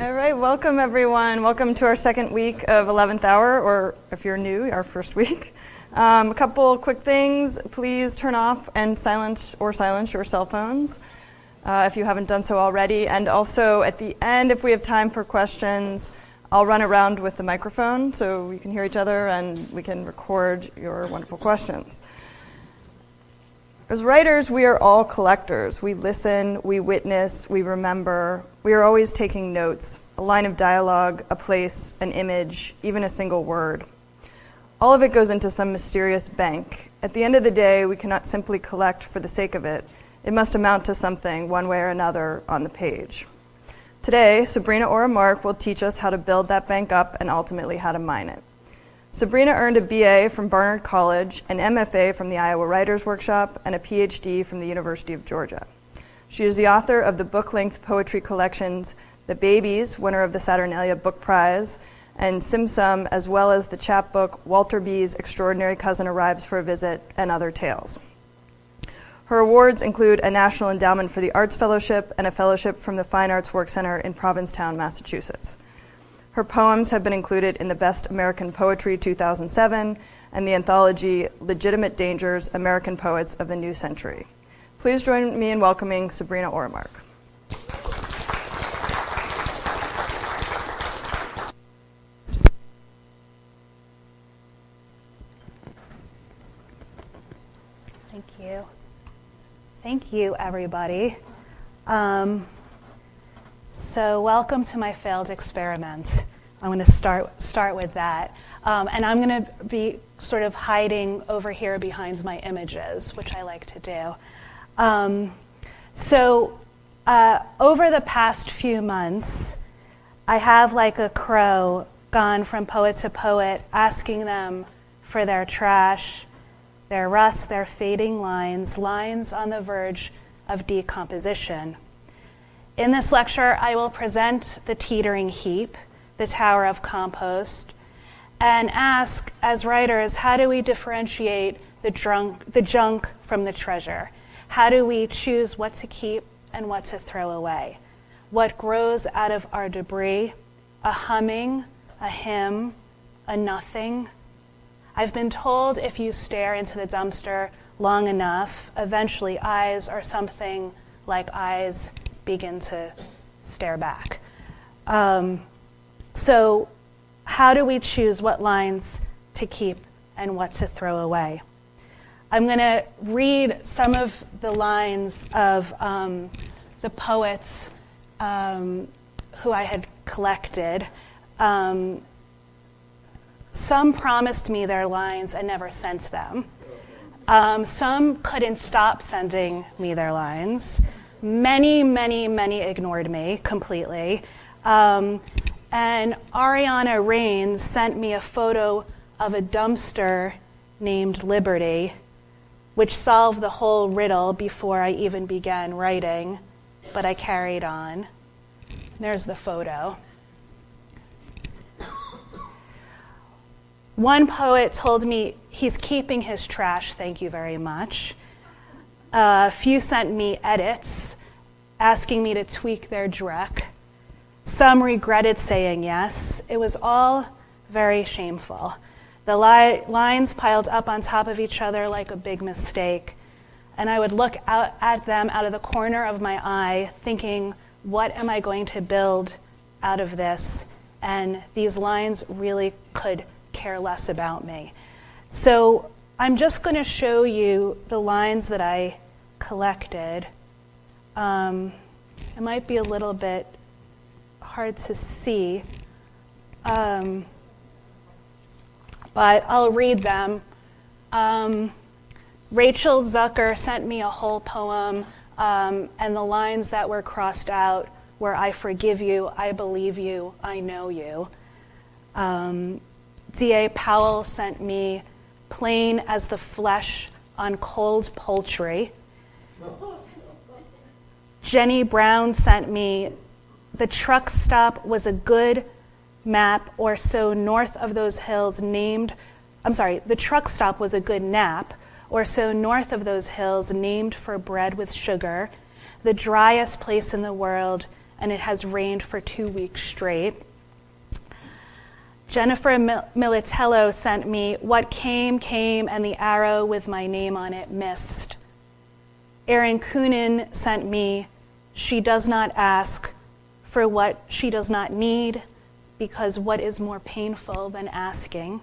All right, welcome everyone. Welcome to our second week of 11th Hour, or if you're new, our first week. Um, a couple quick things. Please turn off and silence or silence your cell phones uh, if you haven't done so already. And also at the end, if we have time for questions, I'll run around with the microphone so we can hear each other and we can record your wonderful questions. As writers, we are all collectors. We listen, we witness, we remember. We are always taking notes a line of dialogue, a place, an image, even a single word. All of it goes into some mysterious bank. At the end of the day, we cannot simply collect for the sake of it. It must amount to something, one way or another, on the page. Today, Sabrina Orah Mark will teach us how to build that bank up and ultimately how to mine it. Sabrina earned a BA from Barnard College, an MFA from the Iowa Writers Workshop, and a PhD from the University of Georgia. She is the author of the book length poetry collections The Babies, winner of the Saturnalia Book Prize, and Tsim Tsum, as well as the chapbook Walter B's Extraordinary Cousin Arrives for a Visit and Other Tales. Her awards include a National Endowment for the Arts Fellowship and a fellowship from the Fine Arts Work Center in Provincetown, Massachusetts. Her poems have been included in the Best American Poetry 2007 and the anthology Legitimate Dangers American Poets of the New Century. Please join me in welcoming Sabrina Orah Mark. Thank you. Thank you, everybody. Um, so, welcome to my failed experiment. I'm going to start, start with that. Um, and I'm going to be sort of hiding over here behind my images, which I like to do. Um, so, uh, over the past few months, I have, like a crow, gone from poet to poet, asking them for their trash, their rust, their fading lines, lines on the verge of decomposition. In this lecture, I will present the teetering heap, the tower of compost, and ask, as writers, how do we differentiate the, drunk, the junk from the treasure? How do we choose what to keep and what to throw away? What grows out of our debris? A humming, a hymn, a nothing? I've been told if you stare into the dumpster long enough, eventually eyes are something like eyes begin to stare back. Um, so, how do we choose what lines to keep and what to throw away? I'm going to read some of the lines of um, the poets um, who I had collected. Um, some promised me their lines and never sent them. Um, some couldn't stop sending me their lines. Many, many, many ignored me completely. Um, and Ariana Reines sent me a photo of a dumpster named Liberty, which solved the whole riddle before I even began writing, but I carried on. There's the photo. One poet told me he's keeping his trash, thank you very much. A few sent me edits asking me to tweak their dreck. Some regretted saying yes. It was all very shameful. The li- lines piled up on top of each other like a big mistake. And I would look out at them out of the corner of my eye, thinking, what am I going to build out of this? And these lines really could care less about me. So I'm just going to show you the lines that I collected. Um, it might be a little bit hard to see, um, but I'll read them. Um, Rachel Zucker sent me a whole poem, um, and the lines that were crossed out were I forgive you, I believe you, I know you. Um, D.A. Powell sent me plain as the flesh on cold poultry. Jenny Brown sent me the truck stop was a good map or so north of those hills named I'm sorry, the truck stop was a good nap or so north of those hills named for bread with sugar, the driest place in the world and it has rained for two weeks straight. Jennifer Militello sent me, What came, came, and the arrow with my name on it missed. Erin Coonan sent me, She does not ask for what she does not need, because what is more painful than asking?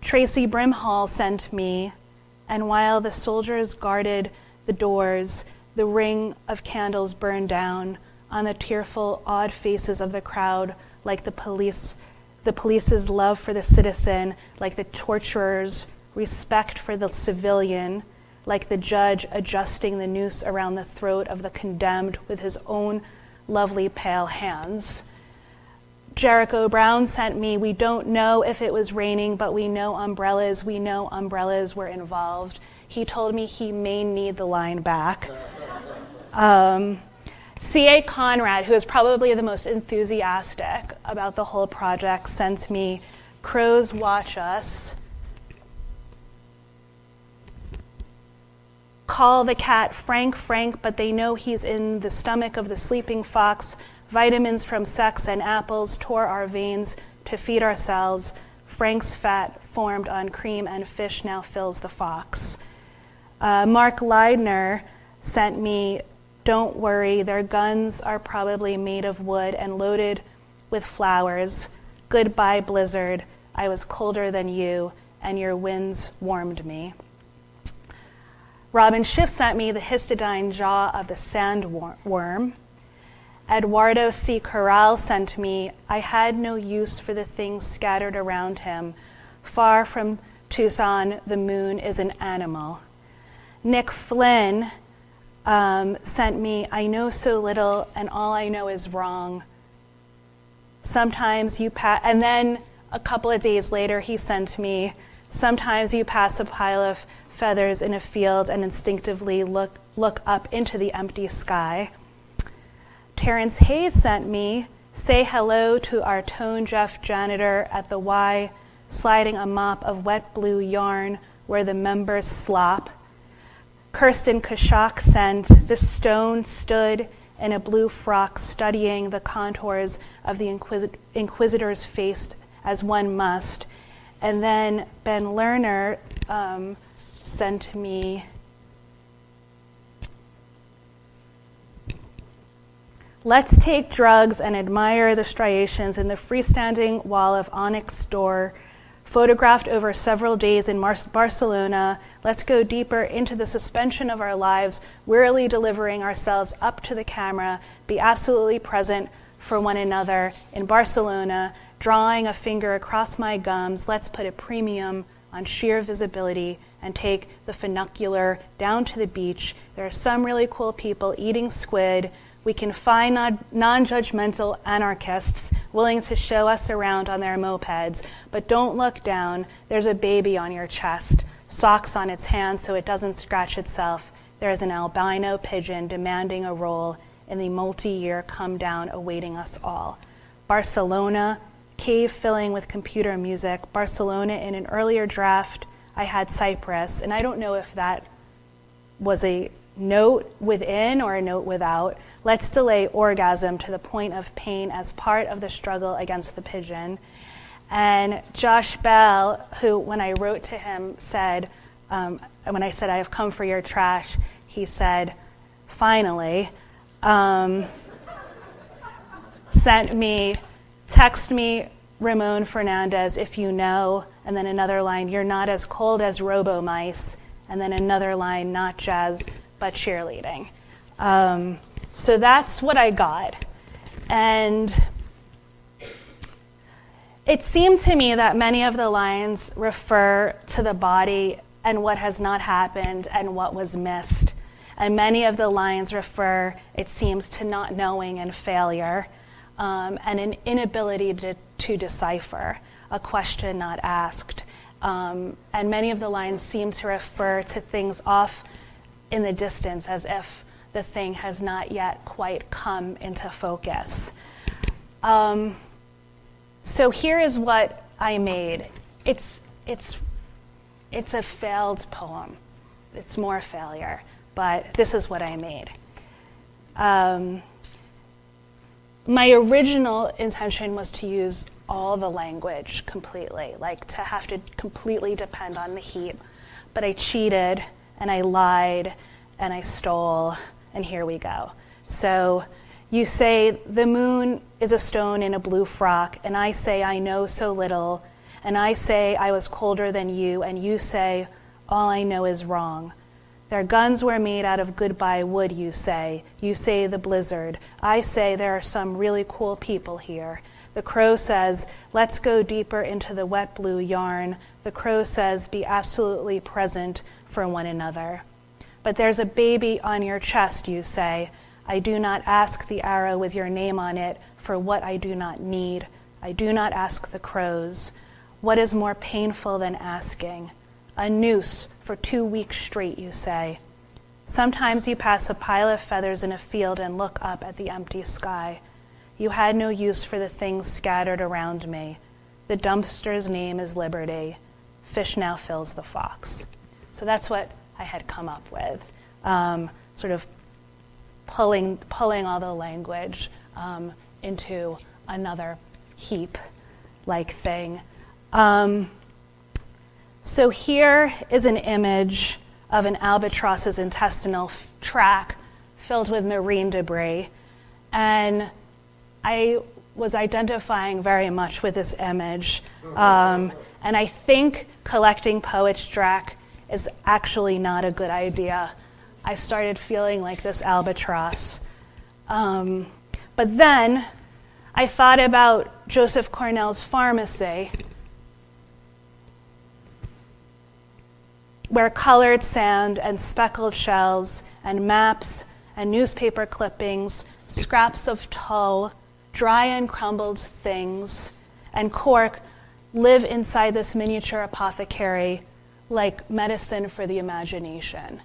Traci Brimhall sent me, and while the soldiers guarded the doors, the ring of candles burned down on the tearful, odd faces of the crowd, like the police, the police's love for the citizen, like the torturer's respect for the civilian, like the judge adjusting the noose around the throat of the condemned with his own lovely pale hands. Jericho Brown sent me, We don't know if it was raining, but we know umbrellas. We know umbrellas were involved. He told me he may need the line back. Um, C.A. Conrad, who is probably the most enthusiastic about the whole project, sent me Crows Watch Us. Call the cat Frank Frank, but they know he's in the stomach of the sleeping fox. Vitamins from sex and apples tore our veins to feed ourselves. Frank's fat, formed on cream and fish, now fills the fox. Uh, Mark Leidner sent me, Don't worry, their guns are probably made of wood and loaded with flowers. Goodbye, blizzard. I was colder than you, and your winds warmed me. Robyn Schiff sent me the histidine jaw of the sandworm. Eduardo C. Corral sent me, I had no use for the things scattered around him. Far from Tucson, the moon is an animal. Nick Flynn um, sent me, I know so little, and all I know is wrong. Sometimes you pass, and then a couple of days later, he sent me, sometimes you pass a pile of feathers in a field and instinctively look, look up into the empty sky. Terrance Hayes sent me, say hello to our Tone Jeff janitor at the Y, sliding a mop of wet blue yarn where the members slop. Kirsten Kaschock sent, the stone stood in a blue frock studying the contours of the inquisit- inquisitor's face as one must. And then Ben Lerner um, sent me Let's take drugs and admire the striations in the freestanding wall of onyx door, photographed over several days in Mar- Barcelona. Let's go deeper into the suspension of our lives, wearily delivering ourselves up to the camera, be absolutely present for one another in Barcelona, drawing a finger across my gums. Let's put a premium on sheer visibility and take the funicular down to the beach. There are some really cool people eating squid we can find non judgmental anarchists willing to show us around on their mopeds, but don't look down. There's a baby on your chest, socks on its hands so it doesn't scratch itself. There is an albino pigeon demanding a role in the multi year come down awaiting us all. Barcelona, cave filling with computer music. Barcelona, in an earlier draft, I had Cyprus, and I don't know if that was a note within or a note without. Let's delay orgasm to the point of pain as part of the struggle against the pigeon. And Josh Bell, who, when I wrote to him, said, um, when I said, I have come for your trash, he said, finally, um, sent me, text me Ramon Fernandez if you know, and then another line, you're not as cold as robo mice, and then another line, not jazz, but cheerleading. Um, so that's what I got. And it seemed to me that many of the lines refer to the body and what has not happened and what was missed. And many of the lines refer, it seems, to not knowing and failure um, and an inability to, to decipher, a question not asked. Um, and many of the lines seem to refer to things off in the distance as if the thing has not yet quite come into focus. Um, so here is what I made. It's, it's, it's a failed poem. It's more a failure, but this is what I made. Um, my original intention was to use all the language completely, like to have to completely depend on the heat. But I cheated and I lied and I stole, and here we go. So you say, The moon is a stone in a blue frock, and I say, I know so little, and I say, I was colder than you, and you say, All I know is wrong. Their guns were made out of goodbye wood, you say. You say the blizzard. I say there are some really cool people here. The crow says, Let's go deeper into the wet blue yarn. The crow says, Be absolutely present for one another. But there's a baby on your chest, you say. I do not ask the arrow with your name on it for what I do not need. I do not ask the crows. What is more painful than asking? A noose for two weeks straight, you say. Sometimes you pass a pile of feathers in a field and look up at the empty sky. You had no use for the things scattered around me. The dumpster's name is Liberty. Fish now fills the fox. So that's what I had come up with, um, sort of pulling, pulling all the language um, into another heap like thing. Um, so here is an image of an albatross's intestinal f- tract filled with marine debris. And I was identifying very much with this image. Um, and I think collecting poet's track is actually not a good idea. I started feeling like this albatross. Um, but then I thought about Joseph Cornell's pharmacy where colored sand and speckled shells and maps and newspaper clippings, scraps of tow, dry and crumbled things, and cork live inside this miniature apothecary like medicine for the imagination.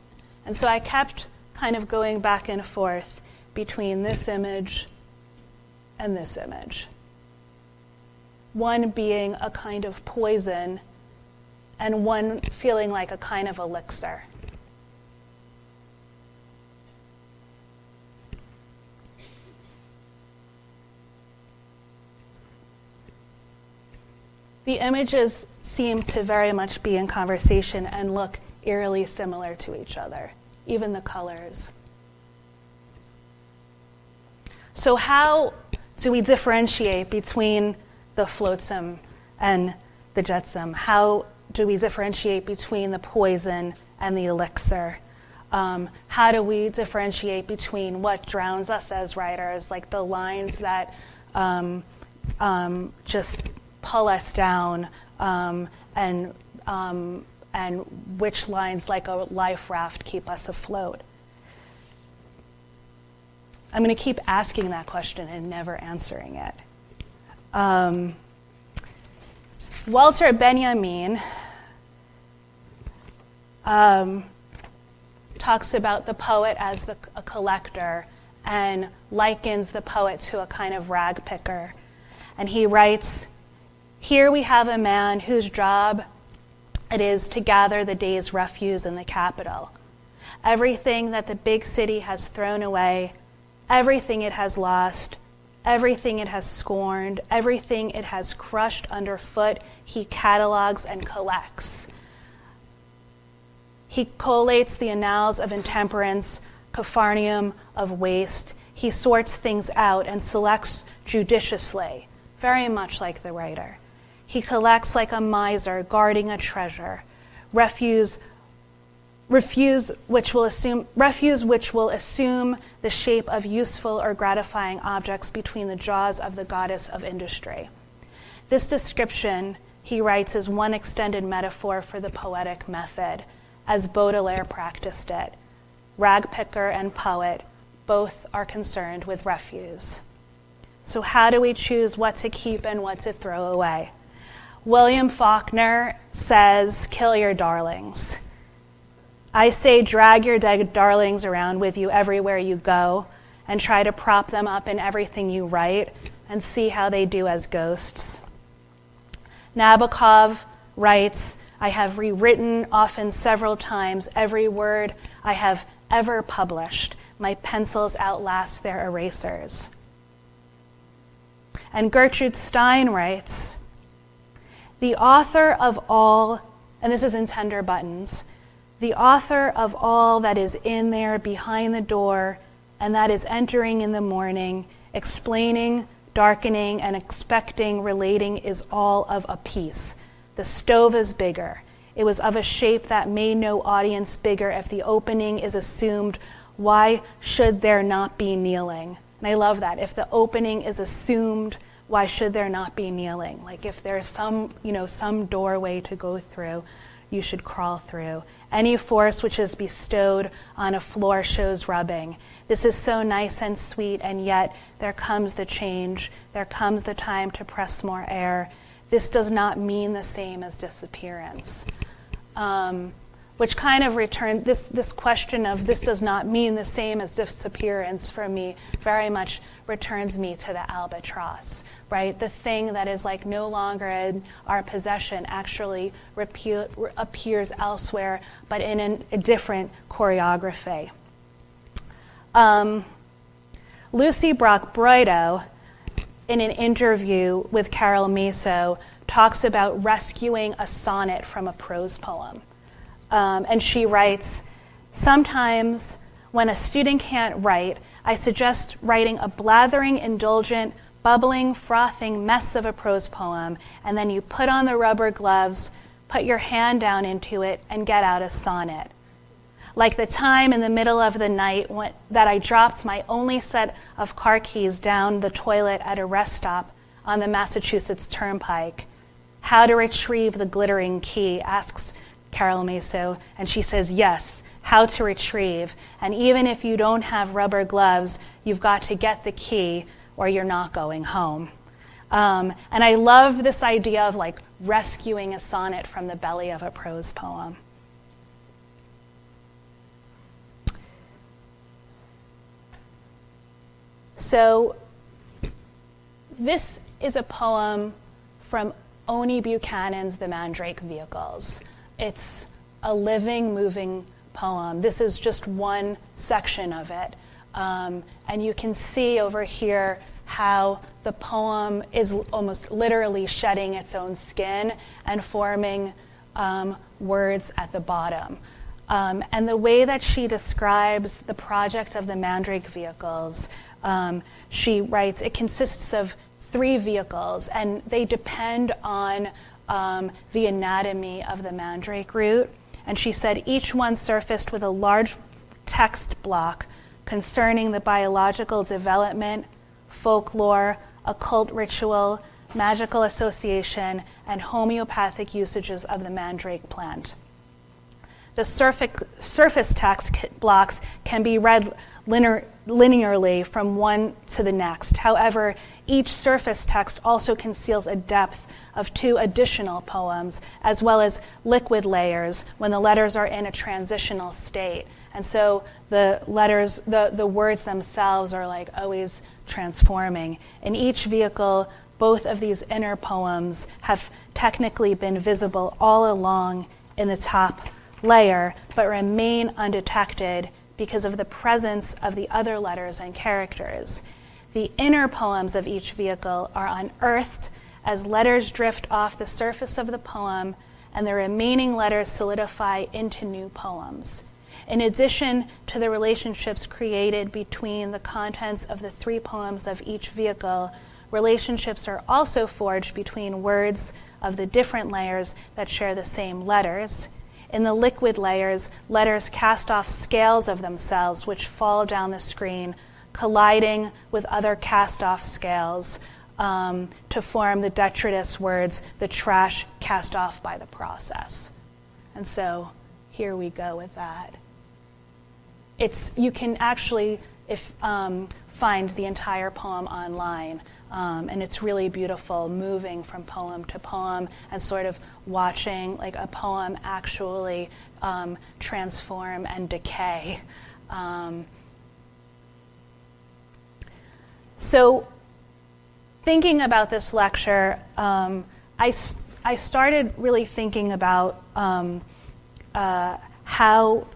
And so I kept kind of going back and forth between this image and this image. One being a kind of poison and one feeling like a kind of elixir. The images seem to very much be in conversation and look eerily similar to each other, even the colors. So, how do we differentiate between the flotsam and the jetsam? How do we differentiate between the poison and the elixir? Um, how do we differentiate between what drowns us as writers, like the lines that um, um, just pull us down, um, and um, and which lines, like a life raft, keep us afloat? I'm going to keep asking that question and never answering it. Um, Walter Benjamin um, talks about the poet as the, a collector and likens the poet to a kind of rag picker. And he writes Here we have a man whose job it is to gather the day's refuse in the capital. Everything that the big city has thrown away, everything it has lost, everything it has scorned, everything it has crushed underfoot, he catalogs and collects. He collates the annals of intemperance, Capharnaum of waste. He sorts things out and selects judiciously, very much like the writer. He collects like a miser guarding a treasure, refuse, refuse which will assume, refuse which will assume the shape of useful or gratifying objects between the jaws of the goddess of industry. This description, he writes, is one extended metaphor for the poetic method as Baudelaire practiced it. Ragpicker and poet both are concerned with refuse. So, how do we choose what to keep and what to throw away? William Faulkner says, Kill your darlings. I say, drag your dead darlings around with you everywhere you go and try to prop them up in everything you write and see how they do as ghosts. Nabokov writes, I have rewritten, often several times, every word I have ever published. My pencils outlast their erasers. And Gertrude Stein writes The author of all, and this is in Tender Buttons, the author of all that is in there behind the door and that is entering in the morning, explaining, darkening, and expecting, relating is all of a piece. The stove is bigger. It was of a shape that made no audience bigger. If the opening is assumed, why should there not be kneeling? And I love that. If the opening is assumed, why should there not be kneeling? Like if there's some, you know, some doorway to go through, you should crawl through. Any force which is bestowed on a floor shows rubbing. This is so nice and sweet, and yet there comes the change. There comes the time to press more air this does not mean the same as disappearance. Um, which kind of returned this, this question of this does not mean the same as disappearance for me very much returns me to the albatross, right? The thing that is like no longer in our possession actually repeal, re- appears elsewhere, but in an, a different choreography. Um, Lucie Brock-Broido in an interview with Carole Maso, talks about rescuing a sonnet from a prose poem. Um, and she writes Sometimes when a student can't write, I suggest writing a blathering, indulgent, bubbling, frothing mess of a prose poem, and then you put on the rubber gloves, put your hand down into it, and get out a sonnet like the time in the middle of the night when, that I dropped my only set of car keys down the toilet at a rest stop on the Massachusetts Turnpike. How to retrieve the glittering key, asks Carole Maso, and she says, Yes, how to retrieve. And even if you don't have rubber gloves, you've got to get the key or you're not going home. Um, and I love this idea of like rescuing a sonnet from the belly of a prose poem. So, this is a poem from Oni Buchanan's The Mandrake Vehicles. It's a living, moving poem. This is just one section of it. Um, and you can see over here how the poem is almost literally shedding its own skin and forming um, words at the bottom. Um, and the way that she describes the project of the Mandrake vehicles um, she writes, it consists of three vehicles, and they depend on um, the anatomy of the mandrake root. And she said each one surfaced with a large text block concerning the biological development, folklore, occult ritual, magical association, and homeopathic usages of the mandrake plant. The surface text blocks can be read linear, linearly from one to the next. However, each surface text also conceals a depth of two additional poems, as well as liquid layers when the letters are in a transitional state. And so the letters, the, the words themselves are like always transforming. In each vehicle, both of these inner poems have technically been visible all along in the top layer, but remain undetected because of the presence of the other letters and characters. The inner poems of each vehicle are unearthed as letters drift off the surface of the poem and the remaining letters solidify into new poems. In addition to the relationships created between the contents of the three poems of each vehicle, relationships are also forged between words of the different layers that share the same letters. In the liquid layers, letters cast off scales of themselves which fall down the screen, colliding with other cast off scales um, to form the detritus words, the trash cast off by the process. And so here we go with that. It's, you can actually if, um, find the entire poem online. Um, and it's really beautiful moving from poem to poem and sort of watching like a poem actually um, transform and decay. Um, so, thinking about this lecture, um, I, I started really thinking about um, uh, how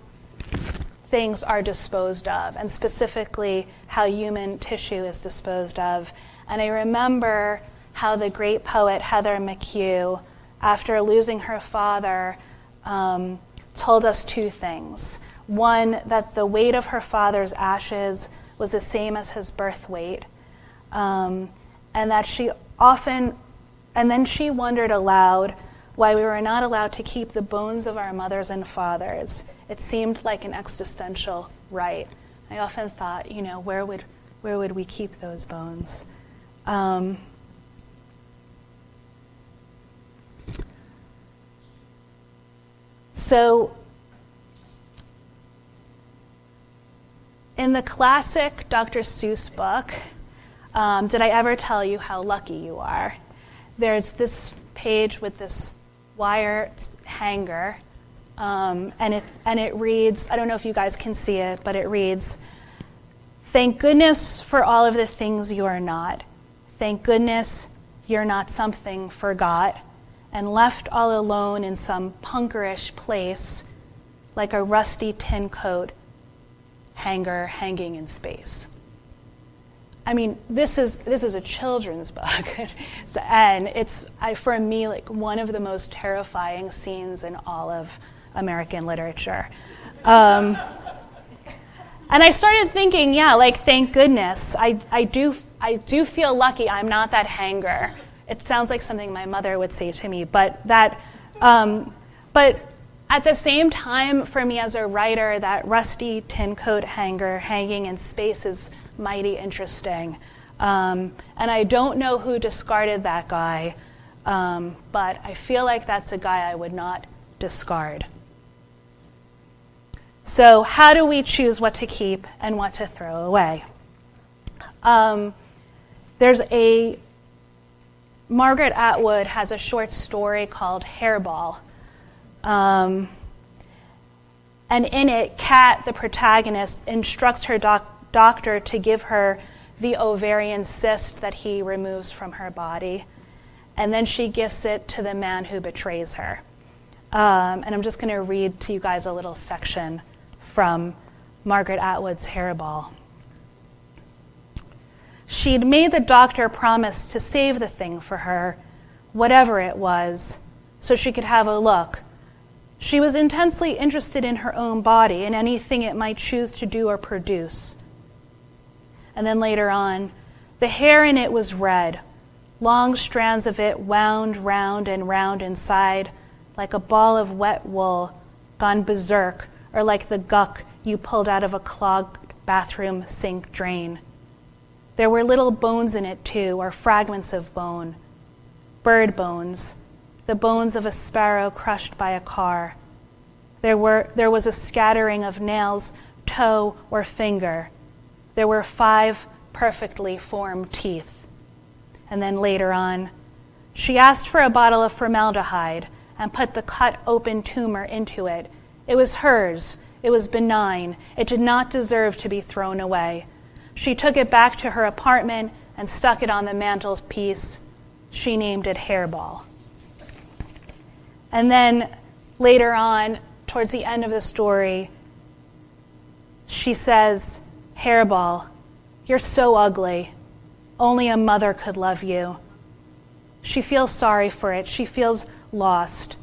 things are disposed of, and specifically how human tissue is disposed of. And I remember how the great poet Heather McHugh, after losing her father, um, told us two things. One, that the weight of her father's ashes was the same as his birth weight, um, and that she often, and then she wondered aloud why we were not allowed to keep the bones of our mothers and fathers. It seemed like an existential right. I often thought, you know, where would, where would we keep those bones? Um, so, in the classic Dr. Seuss book, um, Did I Ever Tell You How Lucky You Are? There's this page with this wire hanger, um, and, it, and it reads I don't know if you guys can see it, but it reads, Thank goodness for all of the things you are not. Thank goodness you're not something forgot and left all alone in some punkerish place like a rusty tin coat hanger hanging in space. I mean, this is this is a children's book, and it's I, for me like one of the most terrifying scenes in all of American literature. Um, and I started thinking, yeah, like thank goodness, I, I do I do feel lucky I'm not that hanger. It sounds like something my mother would say to me, but that, um, but at the same time, for me as a writer, that rusty tin coat hanger hanging in space is mighty interesting. Um, and I don't know who discarded that guy, um, but I feel like that's a guy I would not discard. So, how do we choose what to keep and what to throw away? Um, there's a Margaret Atwood has a short story called Hairball. Um, and in it, Kat, the protagonist, instructs her doc- doctor to give her the ovarian cyst that he removes from her body. And then she gifts it to the man who betrays her. Um, and I'm just going to read to you guys a little section from Margaret Atwood's Hairball. She'd made the doctor promise to save the thing for her, whatever it was, so she could have a look. She was intensely interested in her own body and anything it might choose to do or produce. And then later on, the hair in it was red. Long strands of it wound round and round inside, like a ball of wet wool gone berserk, or like the guck you pulled out of a clogged bathroom sink drain. There were little bones in it, too, or fragments of bone. Bird bones, the bones of a sparrow crushed by a car. There, were, there was a scattering of nails, toe, or finger. There were five perfectly formed teeth. And then later on, she asked for a bottle of formaldehyde and put the cut open tumor into it. It was hers. It was benign. It did not deserve to be thrown away. She took it back to her apartment and stuck it on the mantelpiece. She named it Hairball. And then later on, towards the end of the story, she says, Hairball, you're so ugly. Only a mother could love you. She feels sorry for it. She feels lost.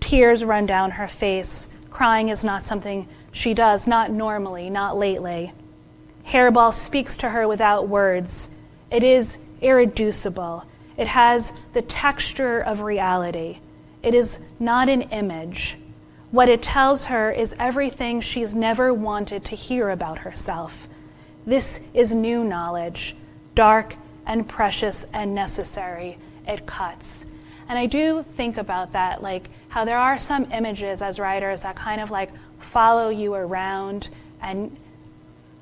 Tears run down her face. Crying is not something she does, not normally, not lately. Hairball speaks to her without words. It is irreducible. It has the texture of reality. It is not an image. What it tells her is everything she's never wanted to hear about herself. This is new knowledge, dark and precious and necessary. It cuts. And I do think about that, like how there are some images as writers that kind of like follow you around and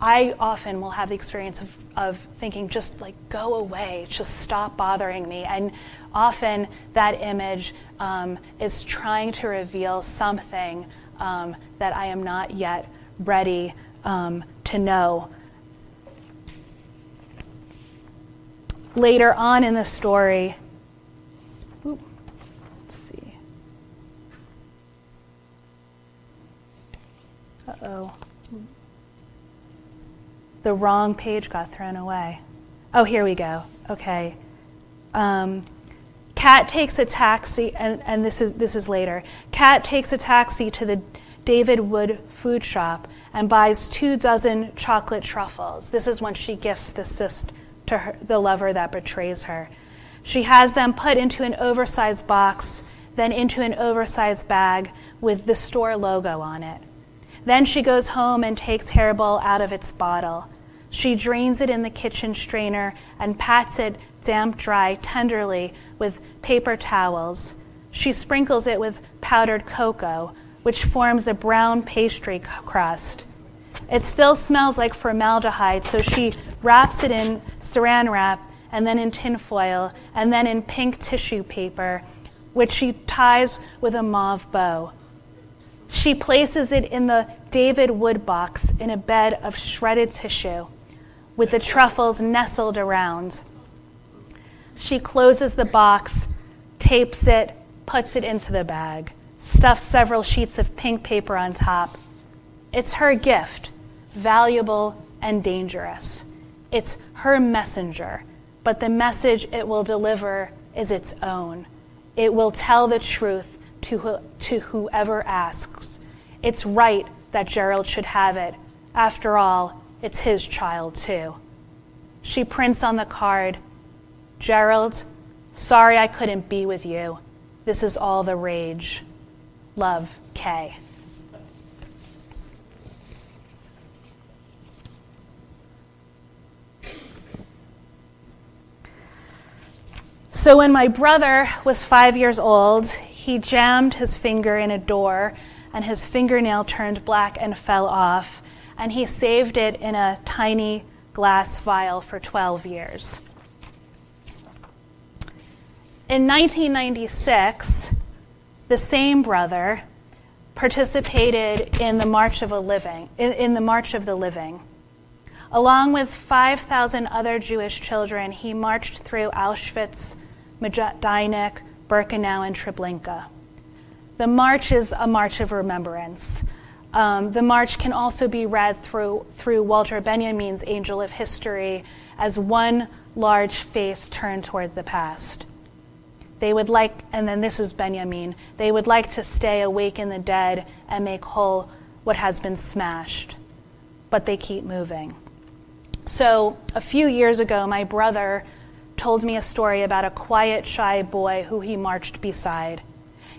I often will have the experience of, of thinking, just like go away, just stop bothering me. And often that image um, is trying to reveal something um, that I am not yet ready um, to know. Later on in the story, ooh, let's see. Uh oh. the wrong page got thrown away. Oh, here we go. Okay. Um, Kat takes a taxi, and, and this, is, this is later. Kat takes a taxi to the David Wood food shop and buys two dozen chocolate truffles. This is when she gifts the cyst to her, the lover that betrays her. She has them put into an oversized box, then into an oversized bag with the store logo on it. Then she goes home and takes Hairball out of its bottle. She drains it in the kitchen strainer and pats it damp dry tenderly with paper towels. She sprinkles it with powdered cocoa, which forms a brown pastry crust. It still smells like formaldehyde, so she wraps it in saran wrap and then in tinfoil and then in pink tissue paper, which she ties with a mauve bow. She places it in the David Wood box in a bed of shredded tissue with the truffles nestled around. She closes the box, tapes it, puts it into the bag, stuffs several sheets of pink paper on top. It's her gift, valuable and dangerous. It's her messenger, but the message it will deliver is its own. It will tell the truth to, to whoever asks. It's right that Gerald should have it. After all, it's his child, too. She prints on the card Gerald, sorry I couldn't be with you. This is all the rage. Love, Kay. So, when my brother was five years old, he jammed his finger in a door, and his fingernail turned black and fell off, and he saved it in a tiny glass vial for 12 years. In 1996, the same brother participated in the March of a Living, in, in the March of the Living. Along with 5,000 other Jewish children, he marched through Auschwitz, Majdanek, Birkenau, and Treblinka. The march is a march of remembrance. Um, the march can also be read through, through Walter Benjamin's Angel of History as one large face turned toward the past. They would like, and then this is Benjamin, they would like to stay awake in the dead and make whole what has been smashed, but they keep moving. So, a few years ago, my brother told me a story about a quiet, shy boy who he marched beside.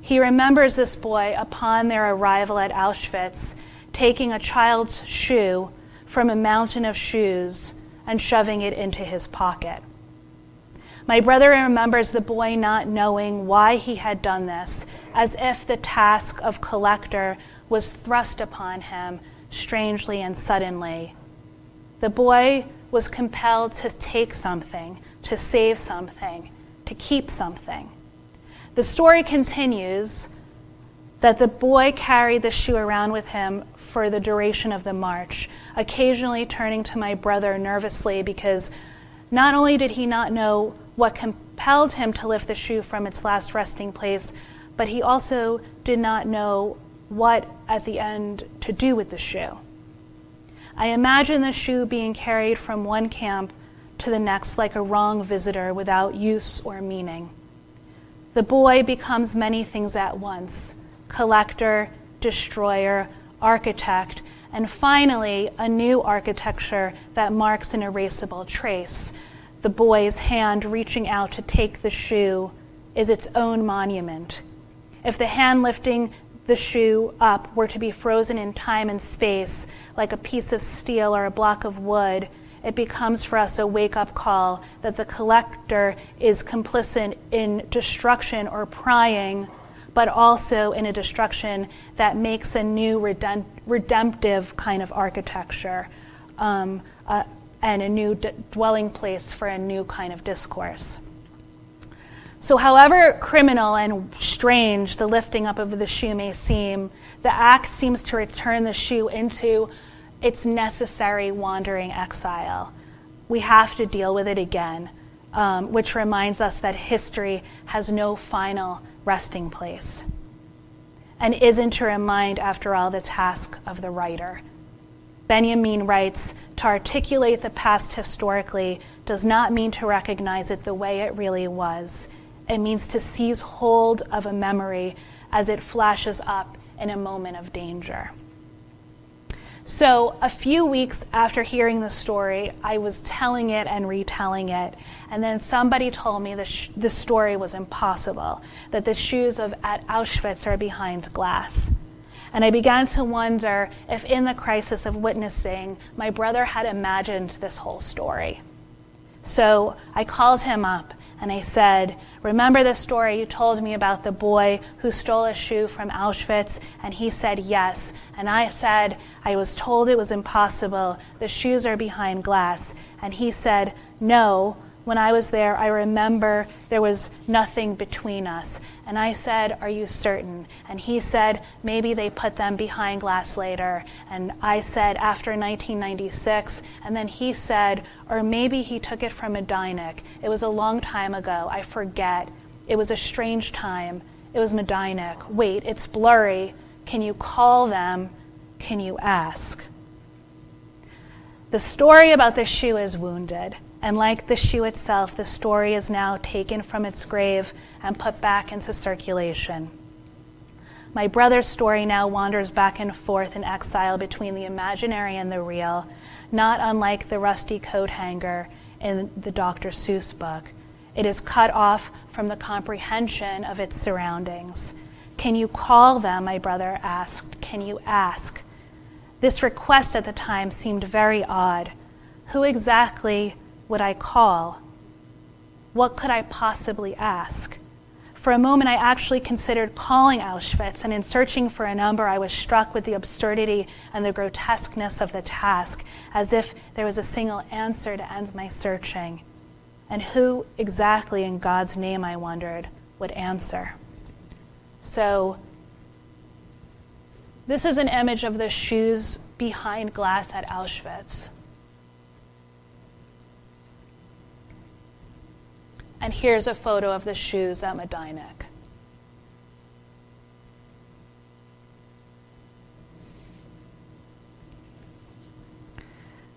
He remembers this boy upon their arrival at Auschwitz taking a child's shoe from a mountain of shoes and shoving it into his pocket. My brother remembers the boy not knowing why he had done this, as if the task of collector was thrust upon him strangely and suddenly. The boy was compelled to take something, to save something, to keep something. The story continues that the boy carried the shoe around with him for the duration of the march, occasionally turning to my brother nervously because not only did he not know what compelled him to lift the shoe from its last resting place, but he also did not know what at the end to do with the shoe. I imagine the shoe being carried from one camp to the next like a wrong visitor without use or meaning. The boy becomes many things at once collector, destroyer, architect, and finally, a new architecture that marks an erasable trace. The boy's hand reaching out to take the shoe is its own monument. If the hand lifting the shoe up were to be frozen in time and space, like a piece of steel or a block of wood, it becomes for us a wake up call that the collector is complicit in destruction or prying, but also in a destruction that makes a new redemptive kind of architecture um, uh, and a new d- dwelling place for a new kind of discourse. So, however criminal and strange the lifting up of the shoe may seem, the act seems to return the shoe into it's necessary wandering exile. We have to deal with it again, um, which reminds us that history has no final resting place and isn't to remind, after all, the task of the writer. Benjamin writes To articulate the past historically does not mean to recognize it the way it really was. It means to seize hold of a memory as it flashes up in a moment of danger. So, a few weeks after hearing the story, I was telling it and retelling it, and then somebody told me the, sh- the story was impossible, that the shoes of at Auschwitz are behind glass. And I began to wonder if, in the crisis of witnessing, my brother had imagined this whole story. So I called him up and I said, Remember the story you told me about the boy who stole a shoe from Auschwitz? And he said, Yes. And I said, I was told it was impossible. The shoes are behind glass. And he said, No, when I was there, I remember there was nothing between us. And I said, Are you certain? And he said, Maybe they put them behind glass later. And I said, After 1996. And then he said, Or maybe he took it from Majdanek. It was a long time ago. I forget. It was a strange time. It was Majdanek. Wait, it's blurry. Can you call them? Can you ask? The story about the shoe is wounded. And like the shoe itself, the story is now taken from its grave and put back into circulation. My brother's story now wanders back and forth in exile between the imaginary and the real, not unlike the rusty coat hanger in the Dr. Seuss book. It is cut off from the comprehension of its surroundings. Can you call them? My brother asked. Can you ask? This request at the time seemed very odd. Who exactly would I call? What could I possibly ask? For a moment, I actually considered calling Auschwitz, and in searching for a number, I was struck with the absurdity and the grotesqueness of the task, as if there was a single answer to end my searching. And who exactly, in God's name, I wondered, would answer? So, this is an image of the shoes behind glass at Auschwitz. And here's a photo of the shoes at Majdanek.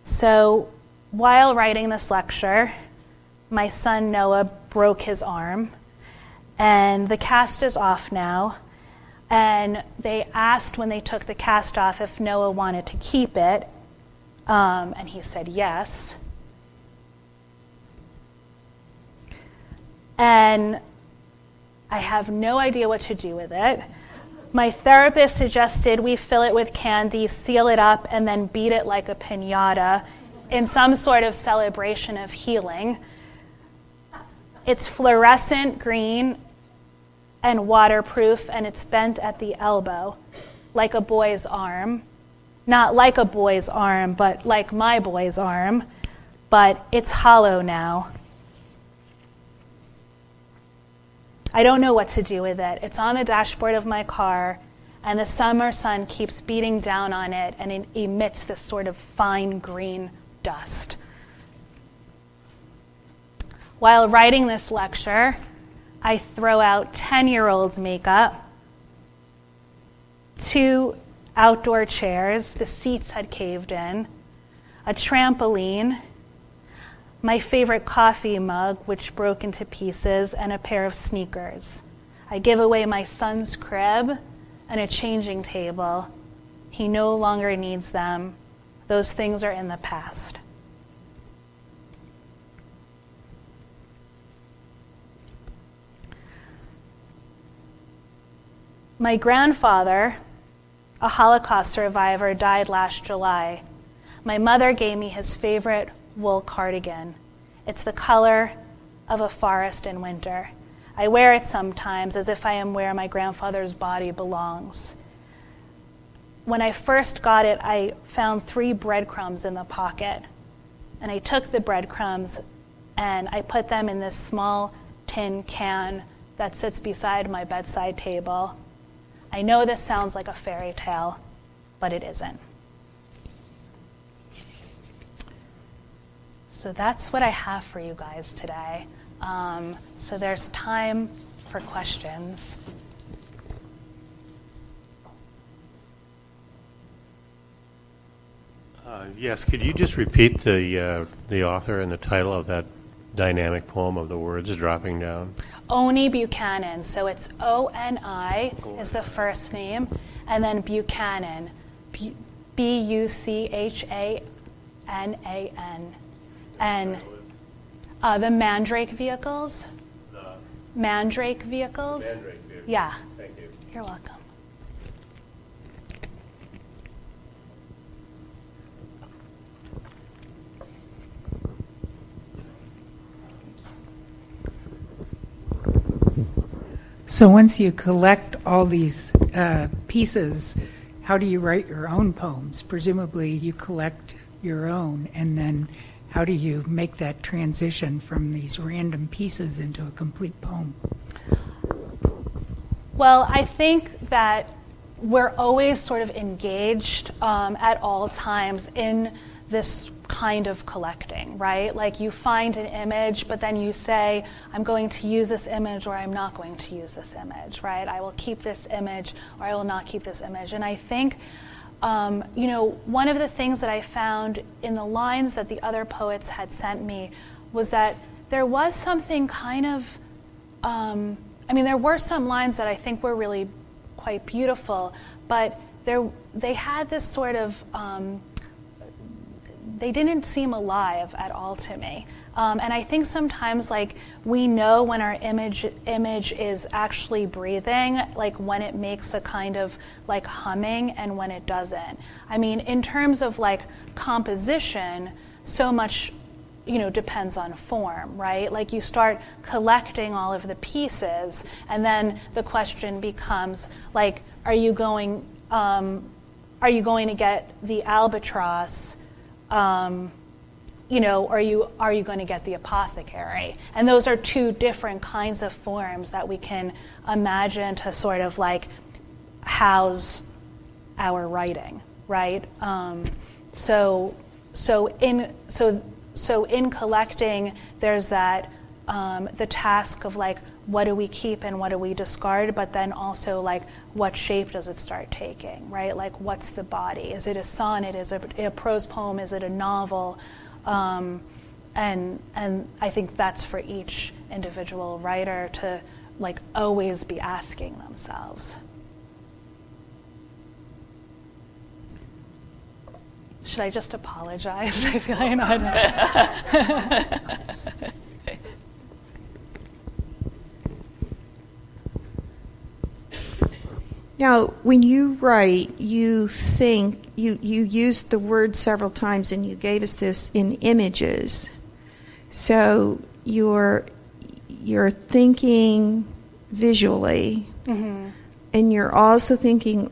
So, while writing this lecture, my son Noah broke his arm, and the cast is off now. And they asked when they took the cast off if Noah wanted to keep it, um, and he said yes. And I have no idea what to do with it. My therapist suggested we fill it with candy, seal it up, and then beat it like a pinata in some sort of celebration of healing. It's fluorescent green and waterproof, and it's bent at the elbow, like a boy's arm. Not like a boy's arm, but like my boy's arm. But it's hollow now. I don't know what to do with it. It's on the dashboard of my car, and the summer sun keeps beating down on it, and it emits this sort of fine green dust. While writing this lecture, I throw out 10 year old's makeup, two outdoor chairs, the seats had caved in, a trampoline, my favorite coffee mug, which broke into pieces, and a pair of sneakers. I give away my son's crib and a changing table. He no longer needs them. Those things are in the past. My grandfather, a Holocaust survivor, died last July. My mother gave me his favorite wool cardigan. It's the color of a forest in winter. I wear it sometimes as if I am where my grandfather's body belongs. When I first got it, I found three breadcrumbs in the pocket. And I took the breadcrumbs and I put them in this small tin can that sits beside my bedside table. I know this sounds like a fairy tale, but it isn't. So that's what I have for you guys today. Um, so there's time for questions. Uh, yes, could you just repeat the uh, the author and the title of that dynamic poem of the words dropping down? Oni Buchanan. So it's O N I is the first name, and then Buchanan, B U C H A N A N, and uh, the Mandrake vehicles. The Mandrake vehicles. Mandrake vehicles. Yeah. Thank you. You're welcome. So once you collect all these uh, pieces, how do you write your own poems? Presumably, you collect your own, and then how do you make that transition from these random pieces into a complete poem? Well, I think that we're always sort of engaged um, at all times in this kind of collecting, right? Like you find an image, but then you say, I'm going to use this image or I'm not going to use this image, right? I will keep this image or I will not keep this image. And I think, um, you know, one of the things that I found in the lines that the other poets had sent me was that there was something kind of, um, I mean, there were some lines that I think were really quite beautiful, but there, they had this sort of, um, they didn't seem alive at all to me. Um, and I think sometimes like we know when our image image is actually breathing, like when it makes a kind of like humming and when it doesn't. I mean, in terms of like composition, so much you know depends on form right like you start collecting all of the pieces and then the question becomes like are you going um, are you going to get the albatross um, you know, are you, are you going to get the apothecary? And those are two different kinds of forms that we can imagine to sort of like house our writing, right? Um, so, so in so so in collecting, there's that um, the task of like what do we keep and what do we discard, but then also like what shape does it start taking, right? Like what's the body? Is it a sonnet? Is it a prose poem? Is it a novel? Um, and and I think that's for each individual writer to like always be asking themselves. Should I just apologize? I feel like I'm not. Now, when you write, you think, you, you used the word several times and you gave us this in images. So you're, you're thinking visually, mm-hmm. and you're also thinking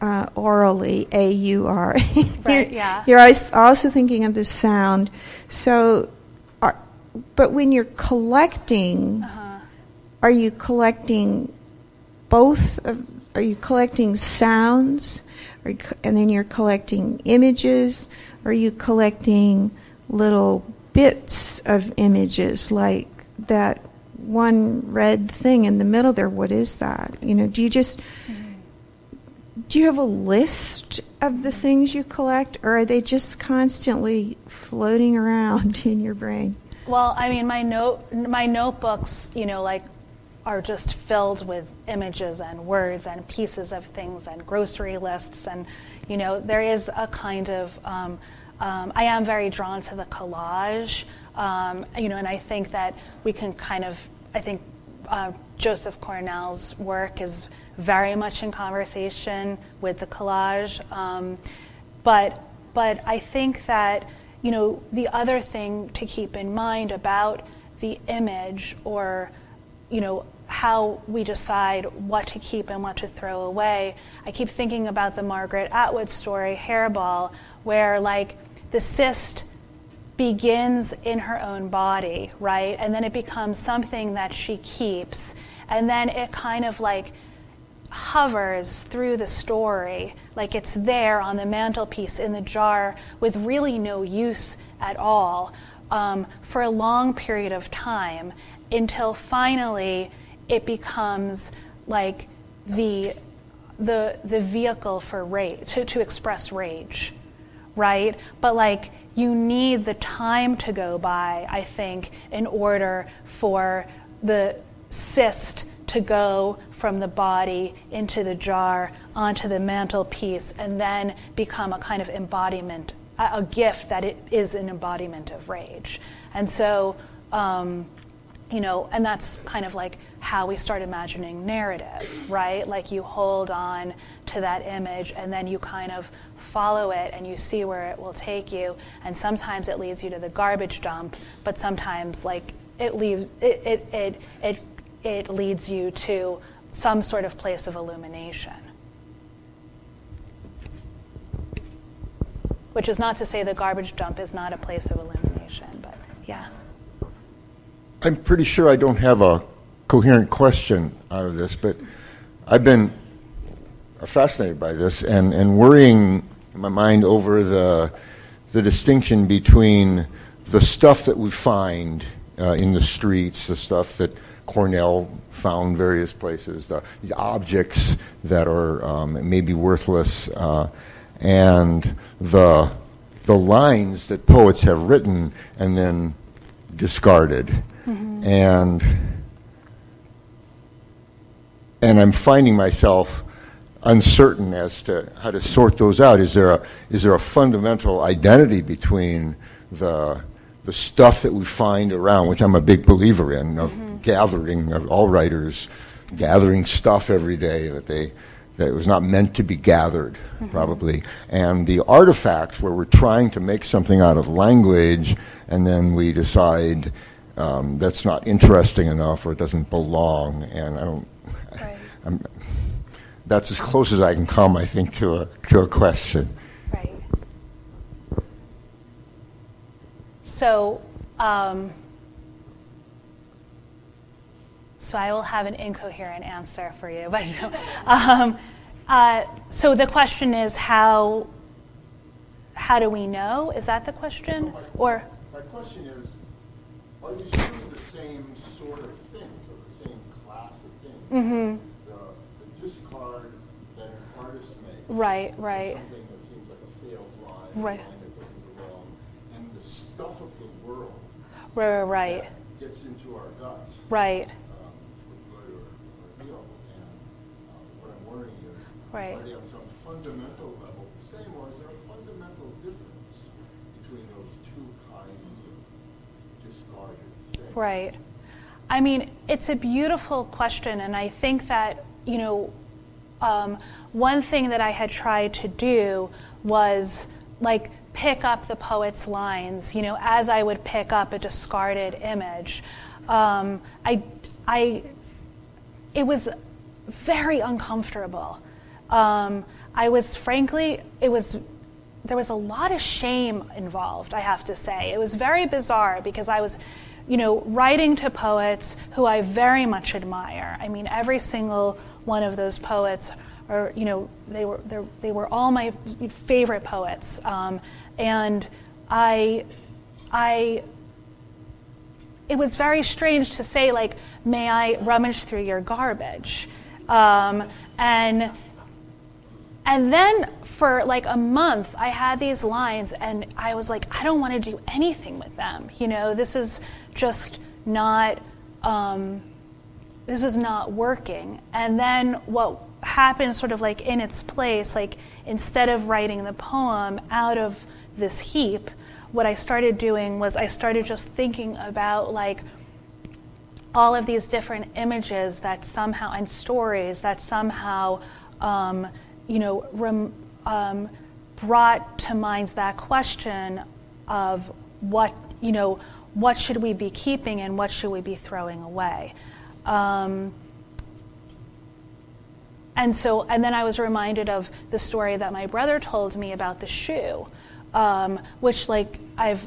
uh, aurally, A U R. Right, yeah. You're also thinking of the sound. So, are, but when you're collecting, uh-huh. are you collecting both of are you collecting sounds? You, and then you're collecting images? Are you collecting little bits of images like that one red thing in the middle there? What is that? You know, do you just. Do you have a list of the things you collect, or are they just constantly floating around in your brain? Well, I mean, my note, my notebooks, you know, like are just filled with images and words and pieces of things and grocery lists. And you know there is a kind of um, um, I am very drawn to the collage um, you know and I think that we can kind of I think uh, Joseph Cornell's work is very much in conversation with the collage. Um, but but I think that you know the other thing to keep in mind about the image or you know how we decide what to keep and what to throw away. I keep thinking about the Margaret Atwood story, Hairball, where like the cyst begins in her own body, right? And then it becomes something that she keeps. And then it kind of like hovers through the story, like it's there on the mantelpiece in the jar with really no use at all um, for a long period of time until finally it becomes like the the the vehicle for rage to, to express rage right? But like you need the time to go by, I think, in order for the cyst to go from the body into the jar onto the mantelpiece and then become a kind of embodiment, a, gift that it is an embodiment of rage. And so, um, you know, and that's kind of like how we start imagining narrative, right? Like you hold on to that image and then you kind of follow it and you see where it will take you. And sometimes it leads you to the garbage dump, but sometimes like it leaves it it it it, it leads you to some sort of place of illumination. Which is not to say the garbage dump is not a place of illumination, but yeah. I'm pretty sure I don't have a coherent question out of this, but I've been fascinated by this and, and worrying in my mind over the, the distinction between the stuff that we find uh, in the streets, the stuff that Cornell found various places, the, the objects that are um, maybe worthless, uh, and the, the lines that poets have written and then discarded. Mm-hmm. And, and I'm finding myself uncertain as to how to sort those out. Is there a, is there a fundamental identity between the, the stuff that we find around, which I'm a big believer in, of mm-hmm. gathering, of all writers gathering stuff every day that they that was not meant to be gathered, mm-hmm. probably, and the artifacts where we're trying to make something out of language, and then we decide um, that's not interesting enough or it doesn't belong, and I don't. Right. I'm, that's as close as I can come, I think, to a to a question. Right. So, um, so I will have an incoherent answer for you, but um, uh, so the question is how how do we know? Is that the question, my, or my question is, are these two the same sort of things, or the same class of things? Mm-hmm. The, the discard that an artist makes. Right, right. Something that seems like a failed line, right. line that doesn't belong, and the stuff of the world. Right, right. Gets into our guts. Right. Um, good or, or ill, and uh, what I'm wondering is, right. are they on some fundamental level the same, or is there a fundamental difference between those two kinds of discarded things? Right. I mean, it's a beautiful question, and I think that you know um, one thing that I had tried to do was like pick up the poet's lines, you know, as I would pick up a discarded image. Um, I, I, it was very uncomfortable. Um, I was frankly, it was, there was a lot of shame involved, I have to say. It was very bizarre because I was, you know, writing to poets who I very much admire. I mean, every single one of those poets or you know they were they were all my favorite poets. Um, and I I it was very strange to say like may I rummage through your garbage? Um, and and then for like a month I had these lines and I was like I don't want to do anything with them. You know this is just not um, this is not working. And then what happens, sort of like in its place, like instead of writing the poem out of this heap, what I started doing was I started just thinking about like all of these different images that somehow and stories that somehow um, you know rem, um, brought to mind that question of what you know what should we be keeping and what should we be throwing away? Um, and so, and then I was reminded of the story that my brother told me about the shoe, um, which like I've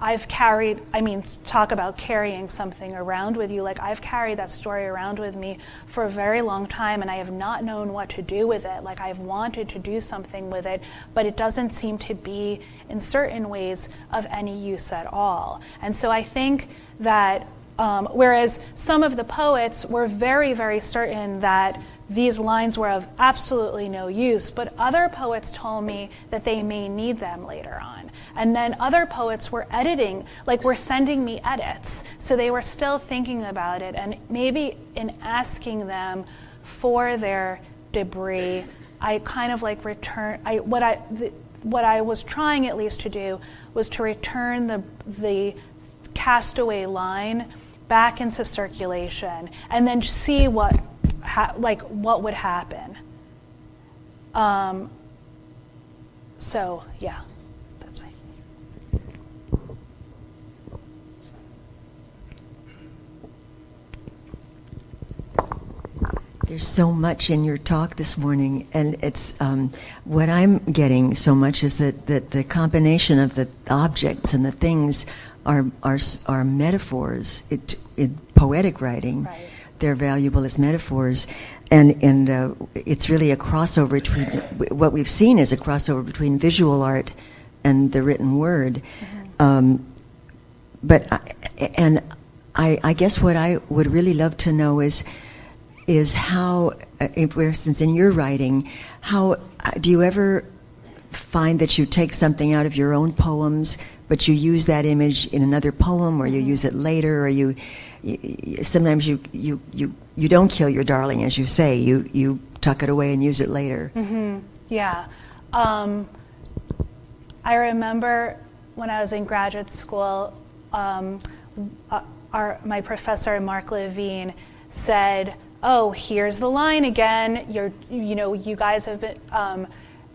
I've carried. I mean, talk about carrying something around with you. Like I've carried that story around with me for a very long time, and I have not known what to do with it. Like I've wanted to do something with it, but it doesn't seem to be, in certain ways, of any use at all. And so I think that um, whereas some of the poets were very, very certain that these lines were of absolutely no use, but other poets told me that they may need them later on. And then other poets were editing, like were sending me edits. So they were still thinking about it. And maybe in asking them for their debris, I kind of like return, I, what, I, the, what I was trying at least to do was to return the, the castaway line back into circulation and then see what ha- like what would happen. Um, so yeah, that's my. There's so much in your talk this morning, and it's um, what I'm getting so much is that, that the combination of the objects and the things are are, are metaphors it, in poetic writing. Right they're valuable as metaphors. And, and uh, it's really a crossover between what we've seen is a crossover between visual art and the written word. Mm-hmm. Um, but I, and I, I, guess what I would really love to know is is how, uh, for instance, in your writing, how uh, do you ever find that you take something out of your own poems, but you use that image in another poem, or you mm-hmm. use it later, or you sometimes you, you, you, you don't kill your darling, as you say. You, you tuck it away and use it later. Mm-hmm. Yeah. Um, I remember when I was in graduate school, um, uh, our, my professor, Mark Levine, said, Oh, here's the line again. You're, you know, you guys have been. Um,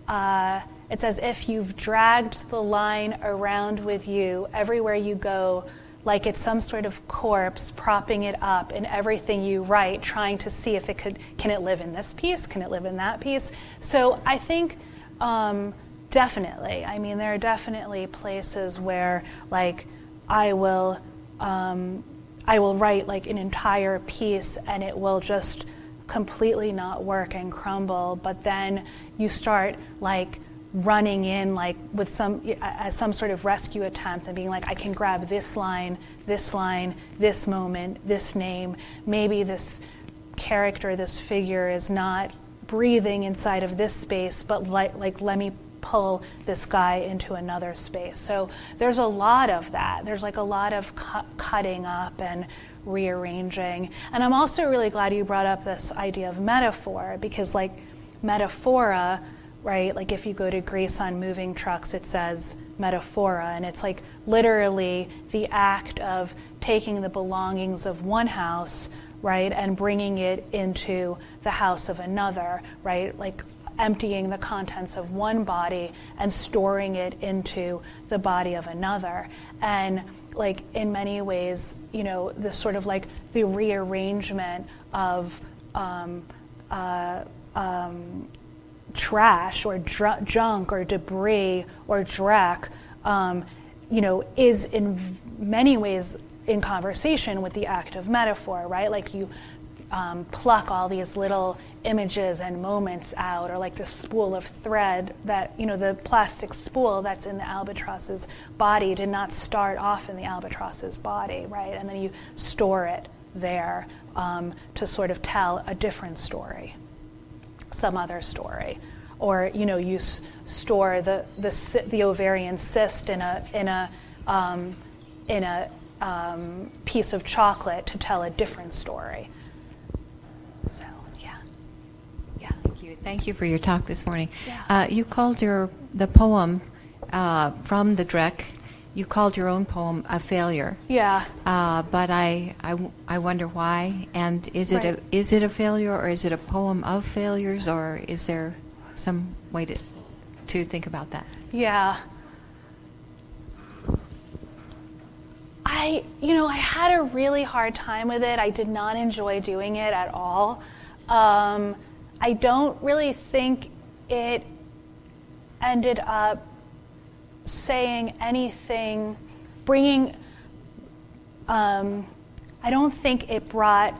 uh, it's as if you've dragged the line around with you everywhere you go like it's some sort of corpse propping it up in everything you write, trying to see if it could, can it live in this piece? Can it live in that piece? So I think um, definitely, I mean, there are definitely places where, like, I will, um, I will write like an entire piece and it will just completely not work and crumble, but then you start like running in like with some as some sort of rescue attempt and being like i can grab this line this line this moment this name. Maybe this character this figure is not breathing inside of this space but like, like let me pull this guy into another space so there's a lot of that there's like a lot of cu- cutting up and rearranging and i'm also really glad you brought up this idea of metaphor because like metaphora right? Like if you go to Greece on Moving Trucks, it says metaphora, and it's like literally the act of taking the belongings of one house, right, and bringing it into the house of another, right? Like emptying the contents of one body and storing it into the body of another. And like in many ways, you know, this sort of like the rearrangement of um, uh, um, trash or dr- junk or debris or dreck, um, you know, is in many ways in conversation with the act of metaphor, right? Like you um, pluck all these little images and moments out, or like the spool of thread that, you know, the plastic spool that's in the albatross's body did not start off in the albatross's body, right? And then you store it there um, to sort of tell a different story some other story. Or you know, you s- store the, the, the ovarian cyst in a, in a, um, in a um, piece of chocolate to tell a different story. So, yeah. Yeah. Thank you. For your talk this morning. Yeah. Uh, you called your the poem uh, from the Dreck you called your own poem a failure. Yeah. Uh, but I, I, I wonder why. And is it right. a is it a failure or is it a poem of failures or is there some way to to think about that? Yeah. I you know I had a really hard time with it. I did not enjoy doing it at all. Um, I don't really think it ended up saying anything, bringing, um, I don't think it brought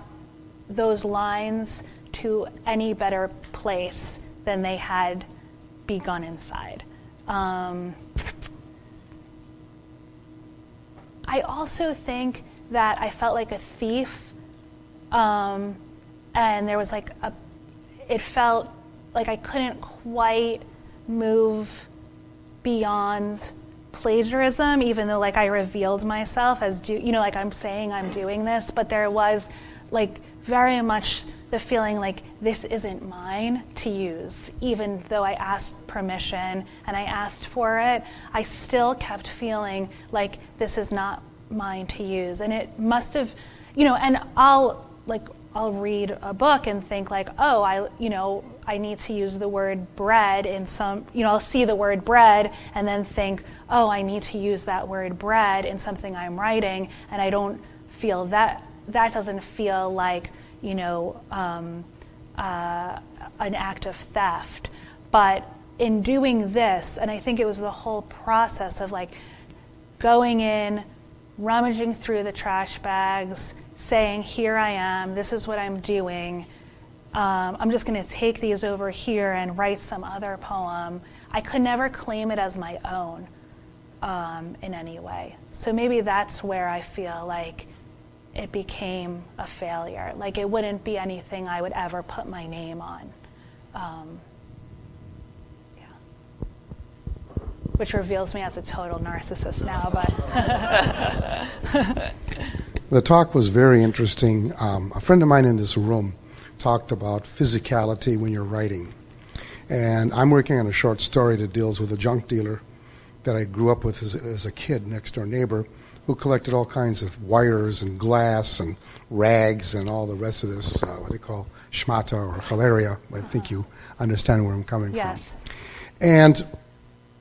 those lines to any better place than they had begun inside. Um, I also think that I felt like a thief, um, and there was like a, it felt like I couldn't quite move beyond plagiarism, even though like I revealed myself as do you know like I'm saying I'm doing this, but there was like very much the feeling like this isn't mine to use, even though I asked permission and I asked for it, I still kept feeling like this is not mine to use. And it must have, you know, and I'll like, I'll read a book and think like, oh, I, you know, I need to use the word bread in some, you know, I'll see the word bread and then think, oh, I need to use that word bread in something I'm writing, and I don't feel that, that doesn't feel like, you know, um, uh, an act of theft. But in doing this, and I think it was the whole process of like going in, rummaging through the trash bags, saying, Here I am, this is what I'm doing. Um, I'm just going to take these over here and write some other poem. I could never claim it as my own um, in any way. So maybe that's where I feel like it became a failure. Like it wouldn't be anything I would ever put my name on. Um, yeah. Which reveals me as a total narcissist now, but. the talk was very interesting. Um, a friend of mine in this room talked about physicality when you're writing. And I'm working on a short story that deals with a junk dealer that I grew up with as, as a kid, next door neighbor who collected all kinds of wires and glass and rags and all the rest of this, uh, what they call schmata or hilaria. I think you understand where I'm coming yes. from. And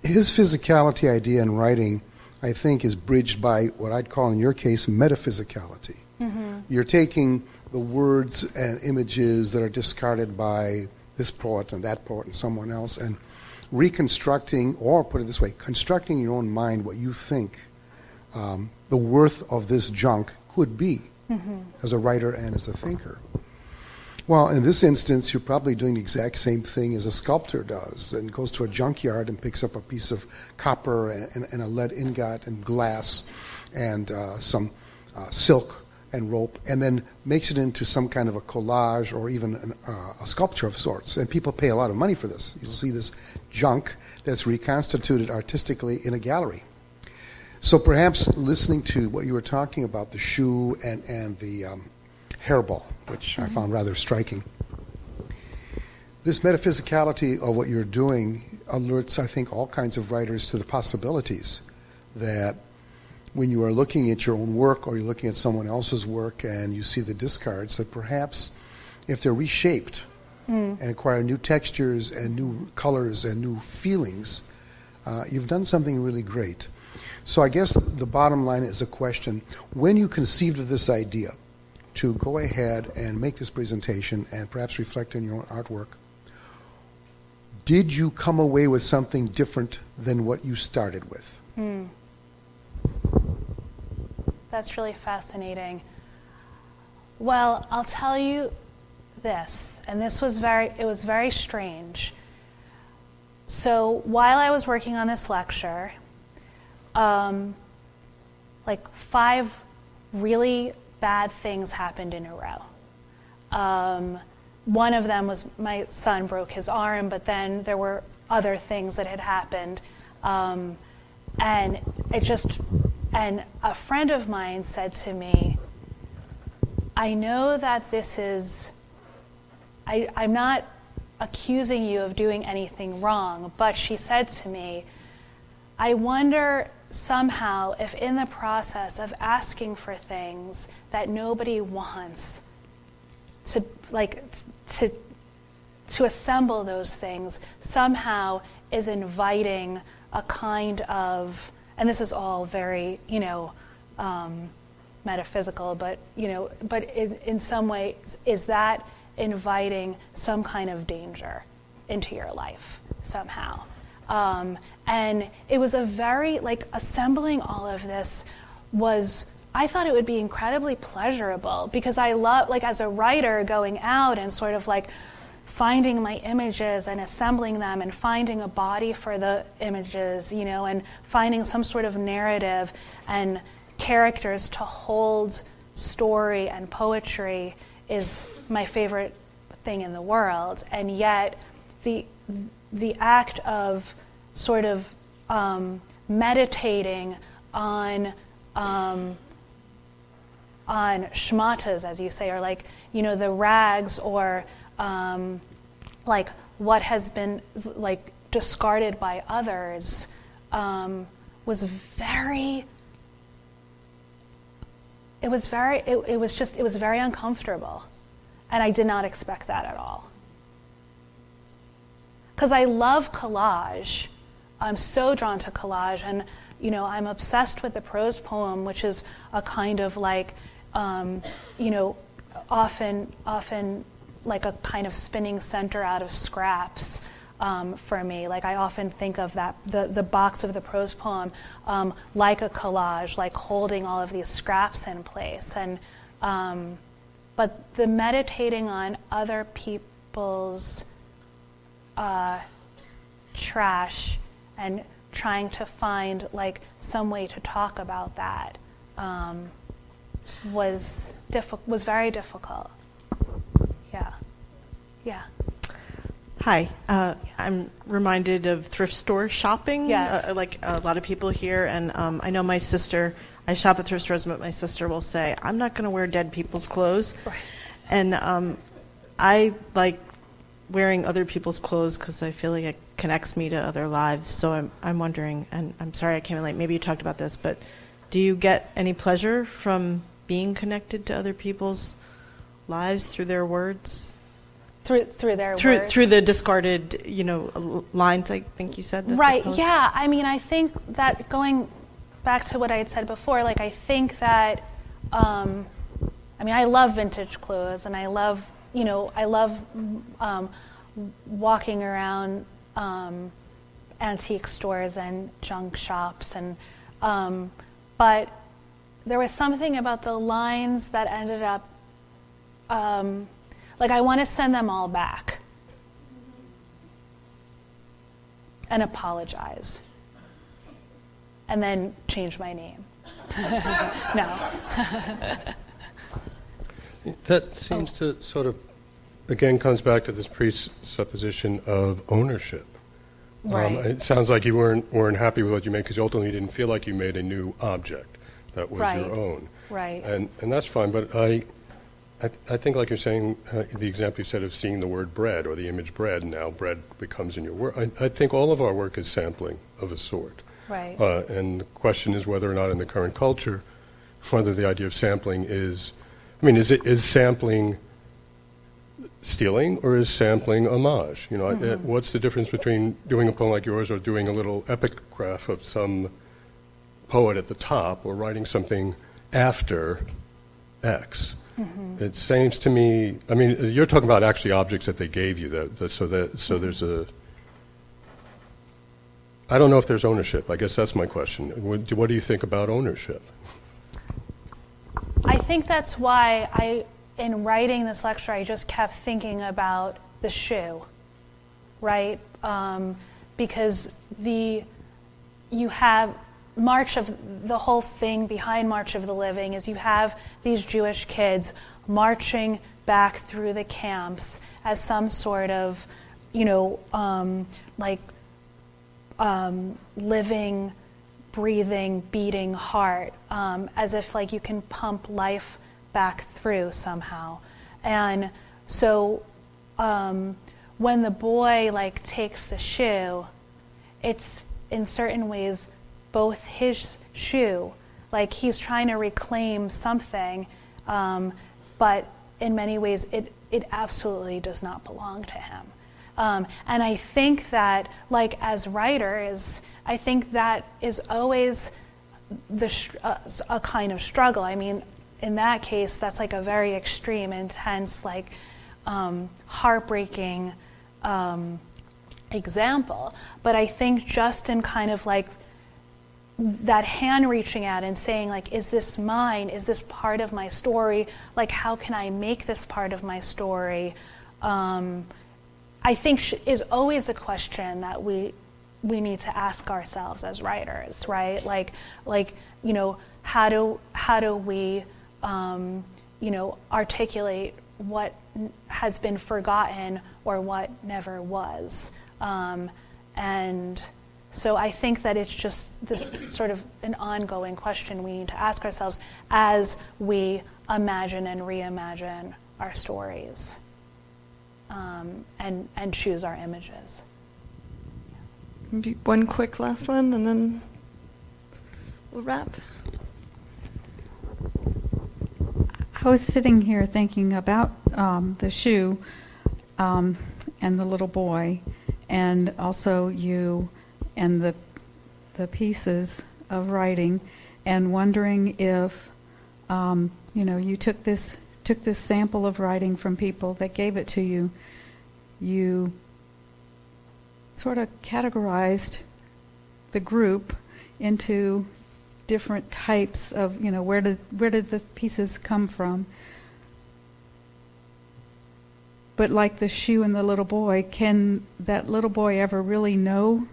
his physicality idea in writing, I think, is bridged by what I'd call, in your case, metaphysicality. Mm-hmm. You're taking the words and images that are discarded by this poet and that poet and someone else and reconstructing, or put it this way, constructing in your own mind what you think um, the worth of this junk could be mm-hmm. as a writer and as a thinker. Well, in this instance, you're probably doing the exact same thing as a sculptor does and goes to a junkyard and picks up a piece of copper and, and a lead ingot and glass and uh, some uh, silk and rope and then makes it into some kind of a collage or even an, uh, a sculpture of sorts. And people pay a lot of money for this. You'll see this junk that's reconstituted artistically in a gallery. So perhaps listening to what you were talking about, the shoe and, and the um, hairball, which. I found rather striking. This metaphysicality of what you're doing alerts, I think, all kinds of writers to the possibilities that when you are looking at your own work or you're looking at someone else's work and you see the discards, that perhaps if they're reshaped mm. and acquire new textures and new colors and new feelings, uh, you've done something really great. So I guess the bottom line is a question. When you conceived of this idea to go ahead and make this presentation and perhaps reflect on your own artwork, did you come away with something different than what you started with? Hmm. That's really fascinating. Well, I'll tell you this, and this was very it was very strange. So while I was working on this lecture, um, like five really bad things happened in a row. Um, one of them was my son broke his arm, but then there were other things that had happened. Um, and it just, and a friend of mine said to me, I know that this is, I, I'm not accusing you of doing anything wrong, but she said to me, I wonder somehow if in the process of asking for things that nobody wants to like to to assemble those things somehow is inviting a kind of and this is all very you know um, metaphysical but you know but in, in some ways is that inviting some kind of danger into your life somehow um, and it was a very, like, assembling all of this was, I thought it would be incredibly pleasurable because I love, like, as a writer, going out and sort of like finding my images and assembling them and finding a body for the images, you know, and finding some sort of narrative and characters to hold story and poetry is my favorite thing in the world, and yet the the act of sort of um, meditating on um, on shmatas, as you say, or like you know the rags, or um, like what has been like discarded by others, um, was very. It was very. It, it was just. It was very uncomfortable, and I did not expect that at all. Because I love collage, I'm so drawn to collage, and you know, I'm obsessed with the prose poem, which is a kind of like, um, you know, often, often like a kind of spinning center out of scraps. Um, for me, like I often think of that the, the box of the prose poem um, like a collage, like holding all of these scraps in place, and um, but the meditating on other people's uh, trash and trying to find like some way to talk about that um, was diffi- was very difficult. Yeah, yeah. Hi, uh, I'm reminded of thrift store shopping. Yes. Uh, like a lot of people here, and um, I know my sister. I shop at thrift stores, but my sister will say, "I'm not going to wear dead people's clothes," Right. and um, I like wearing other people's clothes because I feel like it connects me to other lives. So I'm I'm wondering, and I'm sorry I came in late. Maybe you talked about this, but do you get any pleasure from being connected to other people's lives through their words? Through through their through words. through the discarded, you know, lines. I think you said that right yeah i mean i think that going back to what i had said before like i think that um, i mean i love vintage clothes and i love you know i love um, walking around um, antique stores and junk shops and um, but there was something about the lines that ended up um, like i want to send them all back and apologize and then change my name. no. That seems to sort of, again, comes back to this presupposition of ownership. Um, it sounds like you weren't weren't happy with what you made because you ultimately didn't feel like you made a new object that was Right. your own. Right. And and that's fine. But I, I, I think like you're saying, uh, the example you said of seeing the word bread or the image bread. Now bread becomes in your work. I, I think all of our work is sampling of a sort. Right. Uh, and the question is whether or not in the current culture, whether the idea of sampling is, I mean, is it is sampling stealing or is sampling homage? You know, Mm-hmm. uh, what's the difference between doing a poem like yours or doing a little epigraph of some poet at the top or writing something after X? Mm-hmm. It seems to me. I mean, you're talking about actually objects that they gave you. That, that so that so there's a. I don't know if there's ownership. I guess that's my question. What, do- what do you think about ownership? I think that's why I, in writing this lecture, I just kept thinking about the shoe, right? Um, because the you have March of the whole thing behind March of the Living is you have these Jewish kids marching back through the camps as some sort of, you know, um, like um, living, breathing, beating heart, um, as if like you can pump life back through somehow. And so um, when the boy like takes the shoe, it's in certain ways both his shoe, like he's trying to reclaim something, um, but in many ways it, it absolutely does not belong to him. Um, and I think that, like as writers, I think that is always the uh, a kind of struggle. I mean, in that case, that's like a very extreme, intense, like um, heartbreaking um, example. But I think just in kind of like that hand reaching out and saying like is this mine? Is this part of my story? Like how can i make this part of my story? Um, i think sh- is always a question that we we need to ask ourselves as writers right? Like like you know how do how do we um, you know articulate what has been forgotten or what never was. Um, and so I think that it's just this sort of an ongoing question we need to ask ourselves as we imagine and reimagine our stories um, and, and choose our images. Maybe one quick last one, and then we'll wrap. I was sitting here thinking about um, the shoe um, and the little boy, and also you and the the pieces of writing, and wondering if um, you know you took this took this sample of writing from people that gave it to you. You sort of categorized the group into different types of you know where did where did the pieces come from but like the shoe and the little boy can that little boy ever really know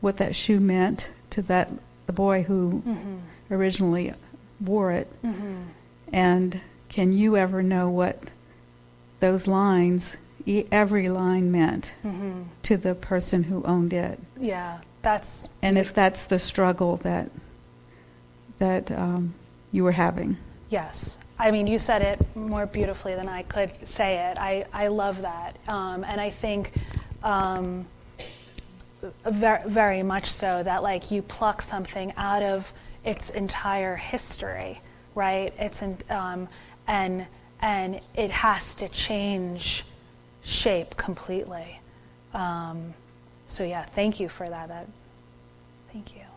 what that shoe meant to that the boy who Mm-hmm. originally wore it Mm-hmm. and can you ever know what those lines e- every line meant Mm-hmm. to the person who owned it Yeah, that's and if that's the struggle that that um, you were having. Yes. I mean, you said it more beautifully than I could say it. I, I love that. Um, and I think um, very, very much so that, like, you pluck something out of its entire history, right? It's in, um, and, and it has to change shape completely. Um, so, yeah, thank you for that. that thank you.